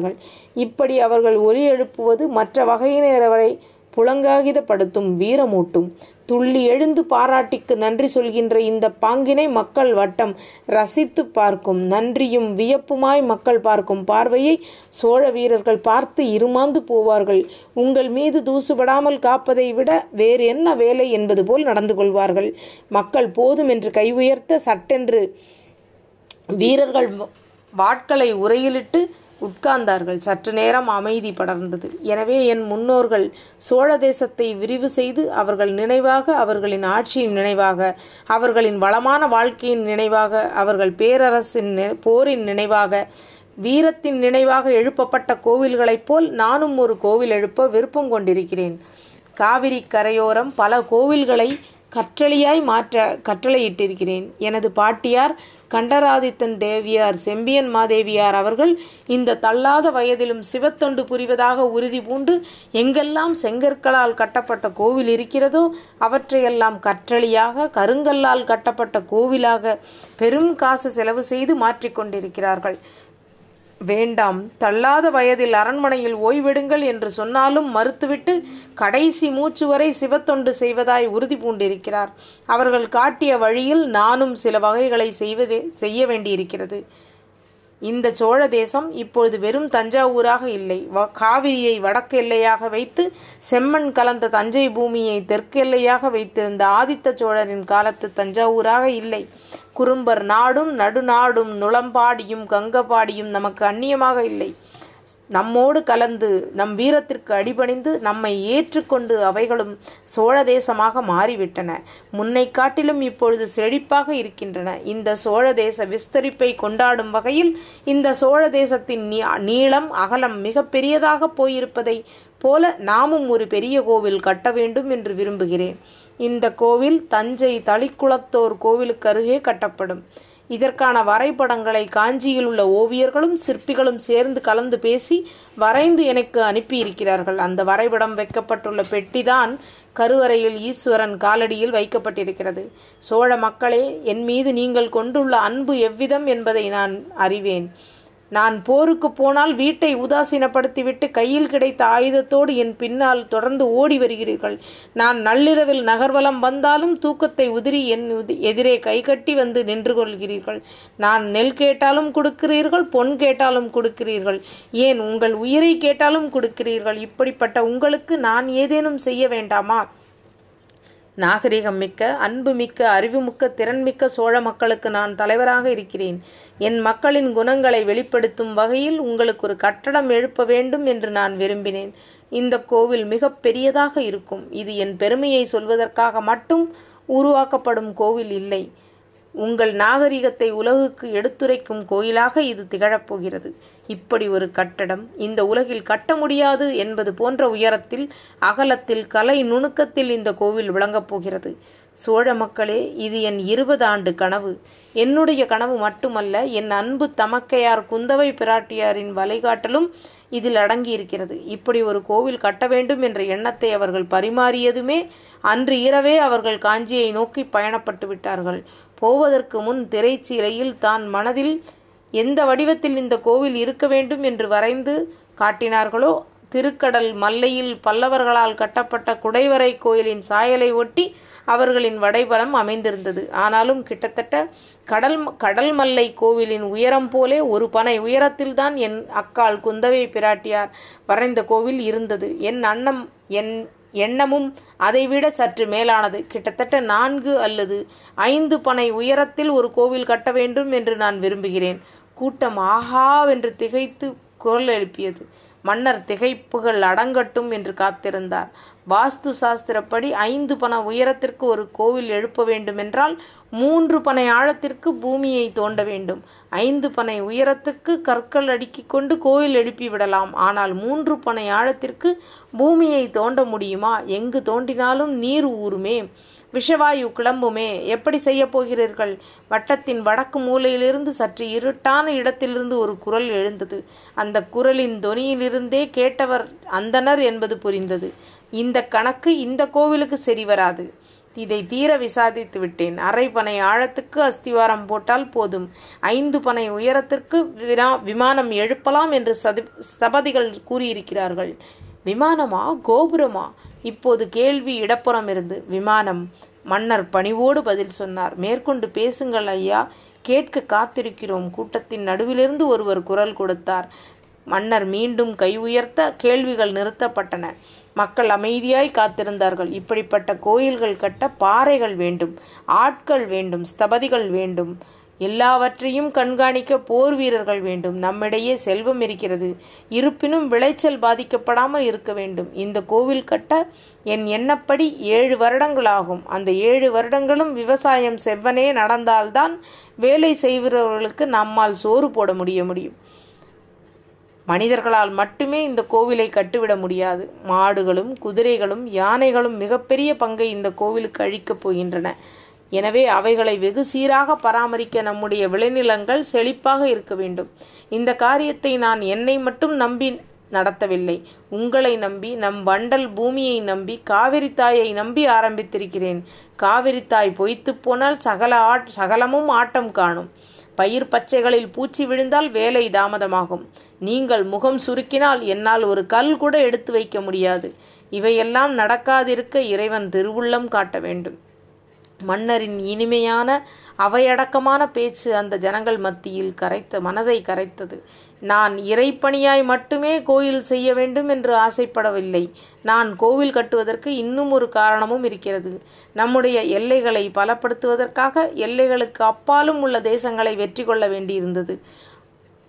இப்படி அவர்கள் ஒலி எழுப்புவது மற்ற வகையினரவரை புலங்காகிதப்படுத்தும் வீரமூட்டும். துள்ளி எழுந்து பாராட்டிக்கு நன்றி சொல்கின்ற இந்த பாங்கினை மக்கள் வட்டம் ரசித்து பார்க்கும். நன்றியும் வியப்புமாய் மக்கள் பார்க்கும் பார்வையை சோழ வீரர்கள் பார்த்து இருமாந்து போவார்கள். உங்கள் மீது தூசுபடாமல் காப்பதை விட வேறு என்ன வேலை என்பது போல் நடந்து கொள்வார்கள். மக்கள் போதும் என்று கை உயர்த்த சட்டென்று வீரர்கள் வாட்களை உரையிலிட்டு உட்கார்ந்தார்கள். சற்று நேரம் அமைதி படர்ந்தது. எனவே என் முன்னோர்கள் சோழ தேசத்தை விரிவு செய்து அவர்கள் நினைவாக அவர்களின் ஆட்சியின் நினைவாக அவர்களின் வளமான வாழ்க்கையின் நினைவாக அவர்கள் பேரரசின் போரின் நினைவாக வீரத்தின் நினைவாக எழுப்பப்பட்ட கோவில்களைப் போல் நானும் ஒரு கோவில் எழுப்ப விருப்பம் கொண்டிருக்கிறேன். காவிரி கரையோரம் பல கோவில்களை கற்றளியாய் மாற்ற கட்டளையிட்டிருக்கிறேன். எனது பாட்டியார் கண்டராதித்தன் தேவியார் செம்பியன் மாதேவியார் அவர்கள் இந்த தள்ளாத வயதிலும் சிவத்தொண்டு புரிவதாக உறுதி பூண்டு எங்கெல்லாம் செங்கற்களால் கட்டப்பட்ட கோவில் இருக்கிறதோ அவற்றையெல்லாம் கற்றளியாக கருங்கல்லால் கட்டப்பட்ட கோவிலாக பெரும் காசு செலவு செய்து மாற்றிக்கொண்டிருக்கிறார்கள் வேண்டாம் தள்ளாத வயதில் அரண்மனையில் ஓய்வெடுங்கள் என்று சொன்னாலும் மறுத்துவிட்டு கடைசி மூச்சு வரை சிவத்தொண்டு செய்வதாய் உறுதி பூண்டிருக்கிறார். அவர்கள் காட்டிய வழியில் நானும் சில வகைகளை செய்வதே செய்ய வேண்டியிருக்கிறது. இந்த சோழ தேசம் இப்பொழுது வெறும் தஞ்சாவூராக இல்லை. காவிரியை வடக்கு எல்லையாக வைத்து செம்மண் கலந்த தஞ்சை பூமியை தெற்கு எல்லையாக வைத்திருந்த ஆதித்த சோழரின் காலத்து தஞ்சாவூராக இல்லை. குறும்பர் நாடும் நடுநாடும் நுளம்பாடியும் கங்கபாடியும் நமக்கு அந்நியமாக இல்லை. நம்மோடு கலந்து நம் வீரத்திற்கு அடிபணிந்து நம்மை ஏற்றுக்கொண்டு அவைகளும் சோழ தேசமாக மாறிவிட்டன. முன்னை காட்டிலும் இப்பொழுது செழிப்பாக இருக்கின்றன. இந்த சோழ தேச விஸ்தரிப்பை கொண்டாடும் வகையில் இந்த சோழ தேசத்தின் நீளம் அகலம் மிக பெரியதாக போயிருப்பதை போல நாமும் ஒரு பெரிய கோவில் கட்ட வேண்டும் என்று விரும்புகிறேன். இந்த கோவில் தஞ்சை தளிக்குளத்தோர் கோவிலுக்கு அருகே கட்டப்படும். இதற்கான வரைபடங்களை காஞ்சியில் உள்ள ஓவியர்களும் சிற்பிகளும் சேர்ந்து கலந்து பேசி வரைந்து எனக்கு அனுப்பியிருக்கிறார்கள். அந்த வரைபடம் வைக்கப்பட்டுள்ள பெட்டிதான் கருவறையில் ஈஸ்வரன் காலடியில் வைக்கப்பட்டிருக்கிறது. சோழ மக்களே என் மீது நீங்கள் கொண்டுள்ள அன்பு எவ்விதம் என்பதை நான் அறிவேன். நான் போருக்கு போனால் வீட்டை உதாசீனப்படுத்திவிட்டு கையில் கிடைத்த ஆயுதத்தோடு என் பின்னால் தொடர்ந்து ஓடி வருகிறீர்கள். நான் நள்ளிரவில் நகர்வலம் வந்தாலும் தூக்கத்தை உதிரி என் எதிரே கைகட்டி வந்து நின்று கொள்கிறீர்கள். நான் நெல் கேட்டாலும் கொடுக்கிறீர்கள் பொன் கேட்டாலும் கொடுக்கிறீர்கள். ஏன் உங்கள் உயிரை கேட்டாலும் கொடுக்கிறீர்கள்? இப்படிப்பட்ட உங்களுக்கு நான் ஏதேனும் செய்ய வேண்டாமா? நாகரிகம் மிக்க அன்பு மிக்க அறிவுமிக்க திறன்மிக்க சோழ மக்களுக்கு நான் தலைவராக இருக்கிறேன். என் மக்களின் குணங்களை வெளிப்படுத்தும் வகையில் உங்களுக்கு ஒரு கட்டடம் எழுப்ப வேண்டும் என்று நான் விரும்பினேன். இந்த கோவில் மிக பெரியதாக இருக்கும். இது என் பெருமையை சொல்வதற்காக மட்டும் உருவாக்கப்படும் கோவில் இல்லை. உங்கள் நாகரிகத்தை உலகுக்கு எடுத்துரைக்கும் கோயிலாக இது திகழப்போகிறது இப்படி ஒரு கட்டடம் இந்த உலகில் கட்ட முடியாது என்பது போன்ற உயரத்தில் அகலத்தில் கலை நுணுக்கத்தில் இந்த கோவில் விளங்கப் போகிறது. சோழ மக்களே இது என் இருபது ஆண்டு கனவு. என்னுடைய கனவு மட்டுமல்ல என் அன்பு தமக்கையார் குந்தவை பிராட்டியாரின் வழிகாட்டலும் இதில் அடங்கியிருக்கிறது. இப்படி ஒரு கோவில் கட்ட வேண்டும் என்ற எண்ணத்தை அவர்கள் பரிமாறியதுமே அன்று இரவே அவர்கள் காஞ்சியை நோக்கி பயணப்பட்டு விட்டார்கள். போவதற்கு முன் திரைச்சீலையில் தான் மனதில் எந்த வடிவத்தில் இந்த கோவில் இருக்க வேண்டும் என்று வரைந்து காட்டினார்களோ திருக்கடல் மல்லையில் பல்லவர்களால் கட்டப்பட்ட குடைவரை கோயிலின் சாயலை ஒட்டி அவர்களின் வடைபலம் அமைந்திருந்தது. ஆனாலும் கிட்டத்தட்ட கடல் கடல் மல்லை கோவிலின் உயரம் போலே ஒரு பனை உயரத்தில்தான் என் அக்காள் குந்தவை பிராட்டியார் வரைந்த கோவில் இருந்தது. என் அன்னம் என் எண்ணமும் அதைவிட சற்று மேலானது. கிட்டத்தட்ட நான்கு அல்லது ஐந்து பனை உயரத்தில் ஒரு கோவில் கட்ட வேண்டும் என்று நான் விரும்புகிறேன். கூட்டம் ஆஹாவென்று திகைத்து குரல் எழுப்பியது. மன்னர் திகைப்புகள் அடங்கட்டும் என்று காத்திருந்தார். வாஸ்து சாஸ்திரப்படி ஐந்து பண உயரத்திற்கு ஒரு கோவில் எழுப்ப வேண்டுமென்றால் மூன்று பனை ஆழத்திற்கு பூமியை தோண்ட வேண்டும். ஐந்து பனை உயரத்துக்கு கற்கள் அடுக்கிக் கொண்டு கோயில் எழுப்பி விடலாம். ஆனால் மூன்று பனை ஆழத்திற்கு பூமியை தோண்ட முடியுமா? எங்கு தோண்டினாலும் நீர் ஊறுமே. விஷவாயு கிளம்புமே எப்படி செய்ய போகிறீர்கள்? வட்டத்தின் வடக்கு மூலையிலிருந்து சற்று இருட்டான இடத்திலிருந்து ஒரு குரல் எழுந்தது. அந்த குரலின் தொனியிலிருந்தே கேட்டவர் அந்தனர் என்பது புரிந்தது. இந்த கணக்கு இந்த கோவிலுக்கு சரி வராது. இதை தீர விசாரித்து விட்டேன். அரை பனை ஆழத்துக்கு அஸ்திவாரம் போட்டால் போதும். ஐந்து பனை உயரத்திற்கு வினா விமானம் எழுப்பலாம் என்று சதி சபதிகள் கூறியிருக்கிறார்கள். விமானமா? கோபுரமா? இப்போது கேள்வி இடப்புறம் இருந்து விமானம் மன்னர் பணிவோடு பதில் சொன்னார். மேற்கொண்டு பேசுங்கள் ஐயா கேட்க காத்திருக்கிறோம். கூட்டத்தின் நடுவிலிருந்து ஒருவர் குரல் கொடுத்தார். மன்னர் மீண்டும் கை உயர்த்த கேள்விகள் நிறுத்தப்பட்டன. மக்கள் அமைதியாய் காத்திருந்தார்கள். இப்படிப்பட்ட கோயில்கள் கட்ட பாறைகள் வேண்டும் ஆட்கள் வேண்டும் ஸ்தபதிகள் வேண்டும். எல்லாவற்றையும் கண்காணிக்க போர் வீரர்கள் வேண்டும். நம்மிடையே செல்வம் இருக்கிறது. இருப்பினும் விளைச்சல் பாதிக்கப்படாமல் இருக்க வேண்டும். இந்த கோவில் கட்ட என் எண்ணப்படி ஏழு வருடங்களாகும். அந்த ஏழு வருடங்களும் விவசாயம் செவ்வனே நடந்தால்தான் வேலை செய்கிறவர்களுக்கு நம்மால் சோறு போட முடிய முடியும். மனிதர்களால் மட்டுமே இந்த கோவிலை கட்டுவிட முடியாது. மாடுகளும் குதிரைகளும் யானைகளும் மிகப்பெரிய பங்கை இந்த கோவிலுக்கு அழிக்கப் போகின்றன. எனவே அவைகளை வெகு சீராக பராமரிக்க நம்முடைய விளைநிலங்கள் செழிப்பாக இருக்க வேண்டும். இந்த காரியத்தை நான் என்னை மட்டும் நம்பி நடத்தவில்லை. உங்களை நம்பி நம் வண்டல் பூமியை நம்பி காவிரி தாயை நம்பி ஆரம்பித்திருக்கிறேன். காவிரி தாய் பொய்த்து போனால் சகல ஆட் சகலமும் ஆட்டம் காணும். பயிர் பச்சைகளில் பூச்சி விழுந்தால் வேலை தாமதமாகும். நீங்கள் முகம் சுருக்கினால் என்னால் ஒரு கல் கூட எடுத்து வைக்க முடியாது. இவையெல்லாம் நடக்காதிருக்க இறைவன் திருவுள்ளம் காட்ட வேண்டும். மன்னரின் இனிமையான அவையடக்கமான பேச்சு அந்த ஜனங்கள் மத்தியில் கரைத்த மனதை கரைத்தது. நான் இறைப்பணியாய் மட்டுமே கோயில் செய்ய வேண்டும் என்று ஆசைப்படவில்லை. நான் கோவில் கட்டுவதற்கு இன்னும் ஒரு காரணமும் இருக்கிறது. நம்முடைய எல்லைகளை பலப்படுத்துவதற்காக எல்லைகளுக்கு அப்பாலும் உள்ள தேசங்களை வெற்றி கொள்ள வேண்டியிருந்தது.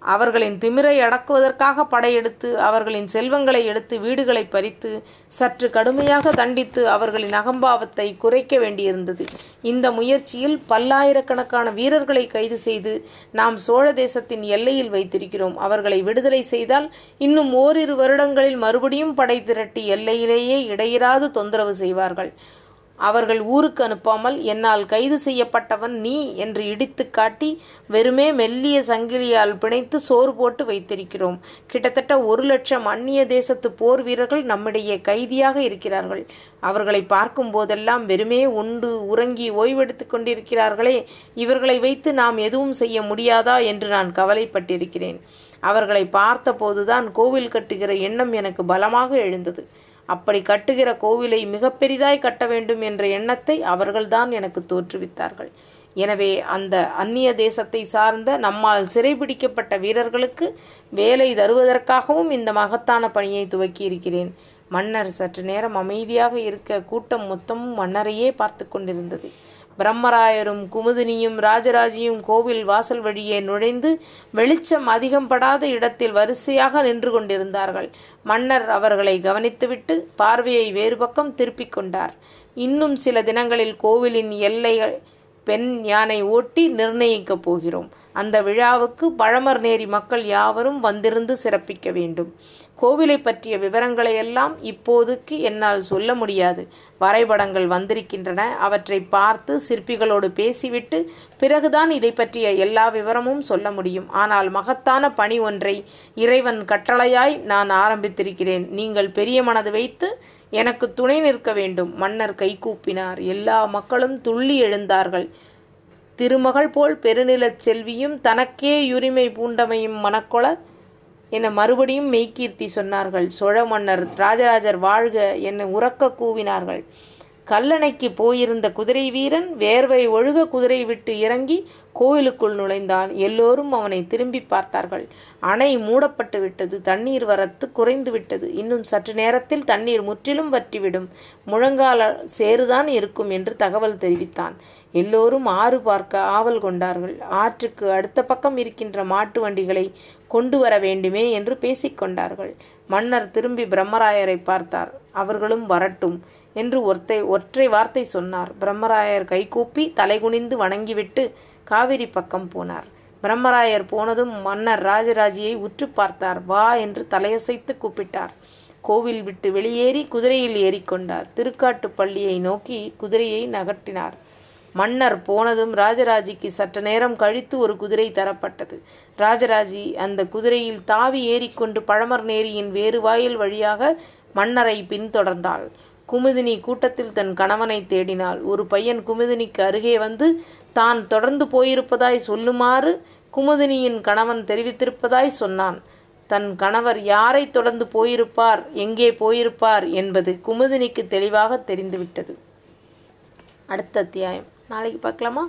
அவர்களின் திமிரை அடக்குவதற்காக படையெடுத்து அவர்களின் செல்வங்களை எடுத்து வீடுகளை பறித்து சற்று கடுமையாக தண்டித்து அவர்களின் அகம்பாவத்தை குறைக்க வேண்டியிருந்தது. இந்த முயற்சியில் பல்லாயிரக்கணக்கான வீரர்களை கைது செய்து நாம் சோழ தேசத்தின் எல்லையில் வைத்திருக்கிறோம். அவர்களை விடுதலை செய்தால் இன்னும் ஓரிரு வருடங்களில் மறுபடியும் படை திரட்டி எல்லையிலேயே இடையிறாது தொந்தரவு செய்வார்கள். அவர்கள் ஊருக்கு அனுப்பாமல் என்னால் கைது செய்யப்பட்டவன் நீ என்று இடித்து காட்டி வெறுமே மெல்லிய சங்கிலியால் பிணைத்து சோறு போட்டு வைத்திருக்கிறோம். கிட்டத்தட்ட ஒரு லட்சம் அந்நிய தேசத்து போர் வீரர்கள் நம்மிடையே கைதியாக இருக்கிறார்கள். அவர்களை பார்க்கும் போதெல்லாம் வெறுமே உண்டு உறங்கி ஓய்வெடுத்து கொண்டிருக்கிறார்களே. இவர்களை வைத்து நாம் எதுவும் செய்ய முடியாதா என்று நான் கவலைப்பட்டிருக்கிறேன். அவர்களை பார்த்தபோதுதான் கோவில் கட்டுகிற எண்ணம் எனக்கு பலமாக எழுந்தது. அப்படி கட்டுகிற கோவிலை மிக பெரிதாய் கட்ட வேண்டும் என்ற எண்ணத்தை அவர்கள்தான் எனக்கு தோற்றுவித்தார்கள். எனவே அந்த அந்நிய தேசத்தை சார்ந்த நம்மால் சிறைபிடிக்கப்பட்ட வீரர்களுக்கு வேலை தருவதற்காகவும் இந்த மகத்தான பணியை துவக்கி இருக்கிறேன். மன்னர் சற்று நேரம் அமைதியாக இருக்க கூட்டம் மொத்தமும் மன்னரையே பார்த்து கொண்டிருந்தது. பிரம்மராயரும் குமுதினியும் ராஜராஜியும் கோவில் வாசல் வழியே நுழைந்து வெளிச்சம் அதிகம் படாத இடத்தில் வரிசையாக நின்று கொண்டிருந்தார்கள். மன்னர் அவர்களை கவனித்துவிட்டு பார்வையை வேறு பக்கம் திருப்பிக் கொண்டார். இன்னும் சில தினங்களில் கோவிலின் எல்லைகள் பெண் யானை ஓட்டி நிர்ணயிக்கப் போகிறோம். அந்த விழாவுக்கு பழமர் நேரி மக்கள் யாவரும் வந்திருந்து சிறப்பிக்க வேண்டும். கோவிலை பற்றிய விவரங்களை எல்லாம் இப்போதுக்கு என்னால் சொல்ல முடியாது. வரைபடங்கள் வந்திருக்கின்றன. அவற்றை பார்த்து சிற்பிகளோடு பேசிவிட்டு பிறகுதான் இதை பற்றிய எல்லா விவரமும் சொல்ல முடியும். ஆனால் மகத்தான பணி ஒன்றை இறைவன் கட்டளையாய் நான் ஆரம்பித்திருக்கிறேன். நீங்கள் பெரிய மனது வைத்து எனக்கு துணை நிற்க வேண்டும் மன்னர் கைகூப்பினார் எல்லா மக்களும் துள்ளி எழுந்தார்கள். திருமகள் போல் பெருநிலச் செல்வியும் தனக்கே உரிமை பூண்டமையும் மனக்கொள என மறுபடியும் மெய்கீர்த்தி சொன்னார்கள். சோழ மன்னர் ராஜராஜர் வாழ்க என்னை உறக்க கூவினார்கள். கல்லணைக்கு போயிருந்த குதிரை வீரன் வேர்வை ஒழுக குதிரை விட்டு இறங்கி கோயிலுக்குள் நுழைந்தான் எல்லோரும் அவனை திரும்பி பார்த்தார்கள். அணை மூடப்பட்டு விட்டது தண்ணீர் வரத்து குறைந்து விட்டது. இன்னும் சற்று நேரத்தில் தண்ணீர் முற்றிலும் வற்றிவிடும். முழங்கால சேறுதான் இருக்கும் என்று தகவல் தெரிவித்தான். எல்லோரும் ஆறு பார்க்க ஆவல் கொண்டார்கள். ஆற்றுக்கு அடுத்த பக்கம் இருக்கின்ற மாட்டு வண்டிகளை கொண்டு வர வேண்டுமே என்று பேசிக்கொண்டார்கள் மன்னர் திரும்பி பிரம்மராயரை பார்த்தார். அவர்களும் வரட்டும் என்று ஒருத்தை ஒற்றை வார்த்தை சொன்னார். பிரம்மராயர் கைகூப்பி தலைகுனிந்து வணங்கிவிட்டு காவிரி பக்கம் போனார். பிரம்மராயர் போனதும் மன்னர் ராஜராஜியை உற்று பார்த்தார். வா என்று தலையசைத்து கூப்பிட்டார். கோவில் விட்டு வெளியேறி குதிரையில் ஏறிக்கொண்டார் திருக்காட்டுப்பள்ளியை நோக்கி குதிரையை நகட்டினார் மன்னர் போனதும் ராஜராஜிக்கு சற்று நேரம் கழித்து ஒரு குதிரை தரப்பட்டது. ராஜராஜி அந்த குதிரையில் தாவி ஏறிக்கொண்டு பழமர் நேரியின் வேறு வாயில் வழியாக மன்னரை பின்தொடர்ந்தாள். குமுதினி கூட்டத்தில் தன் கணவனை தேடினாள். ஒரு பையன் குமுதினிக்கு அருகே வந்து தான் தொடர்ந்து போயிருப்பதாய் சொல்லுமாறு குமுதினியின் கணவன் தெரிவித்திருப்பதாய் சொன்னான். தன் கணவர் யாரை தொடர்ந்து போயிருப்பார் எங்கே போயிருப்பார் என்பது குமுதினிக்கு தெளிவாக தெரிந்துவிட்டது. அடுத்த அத்தியாயம். நாளைக்கு பார்க்கலாமா?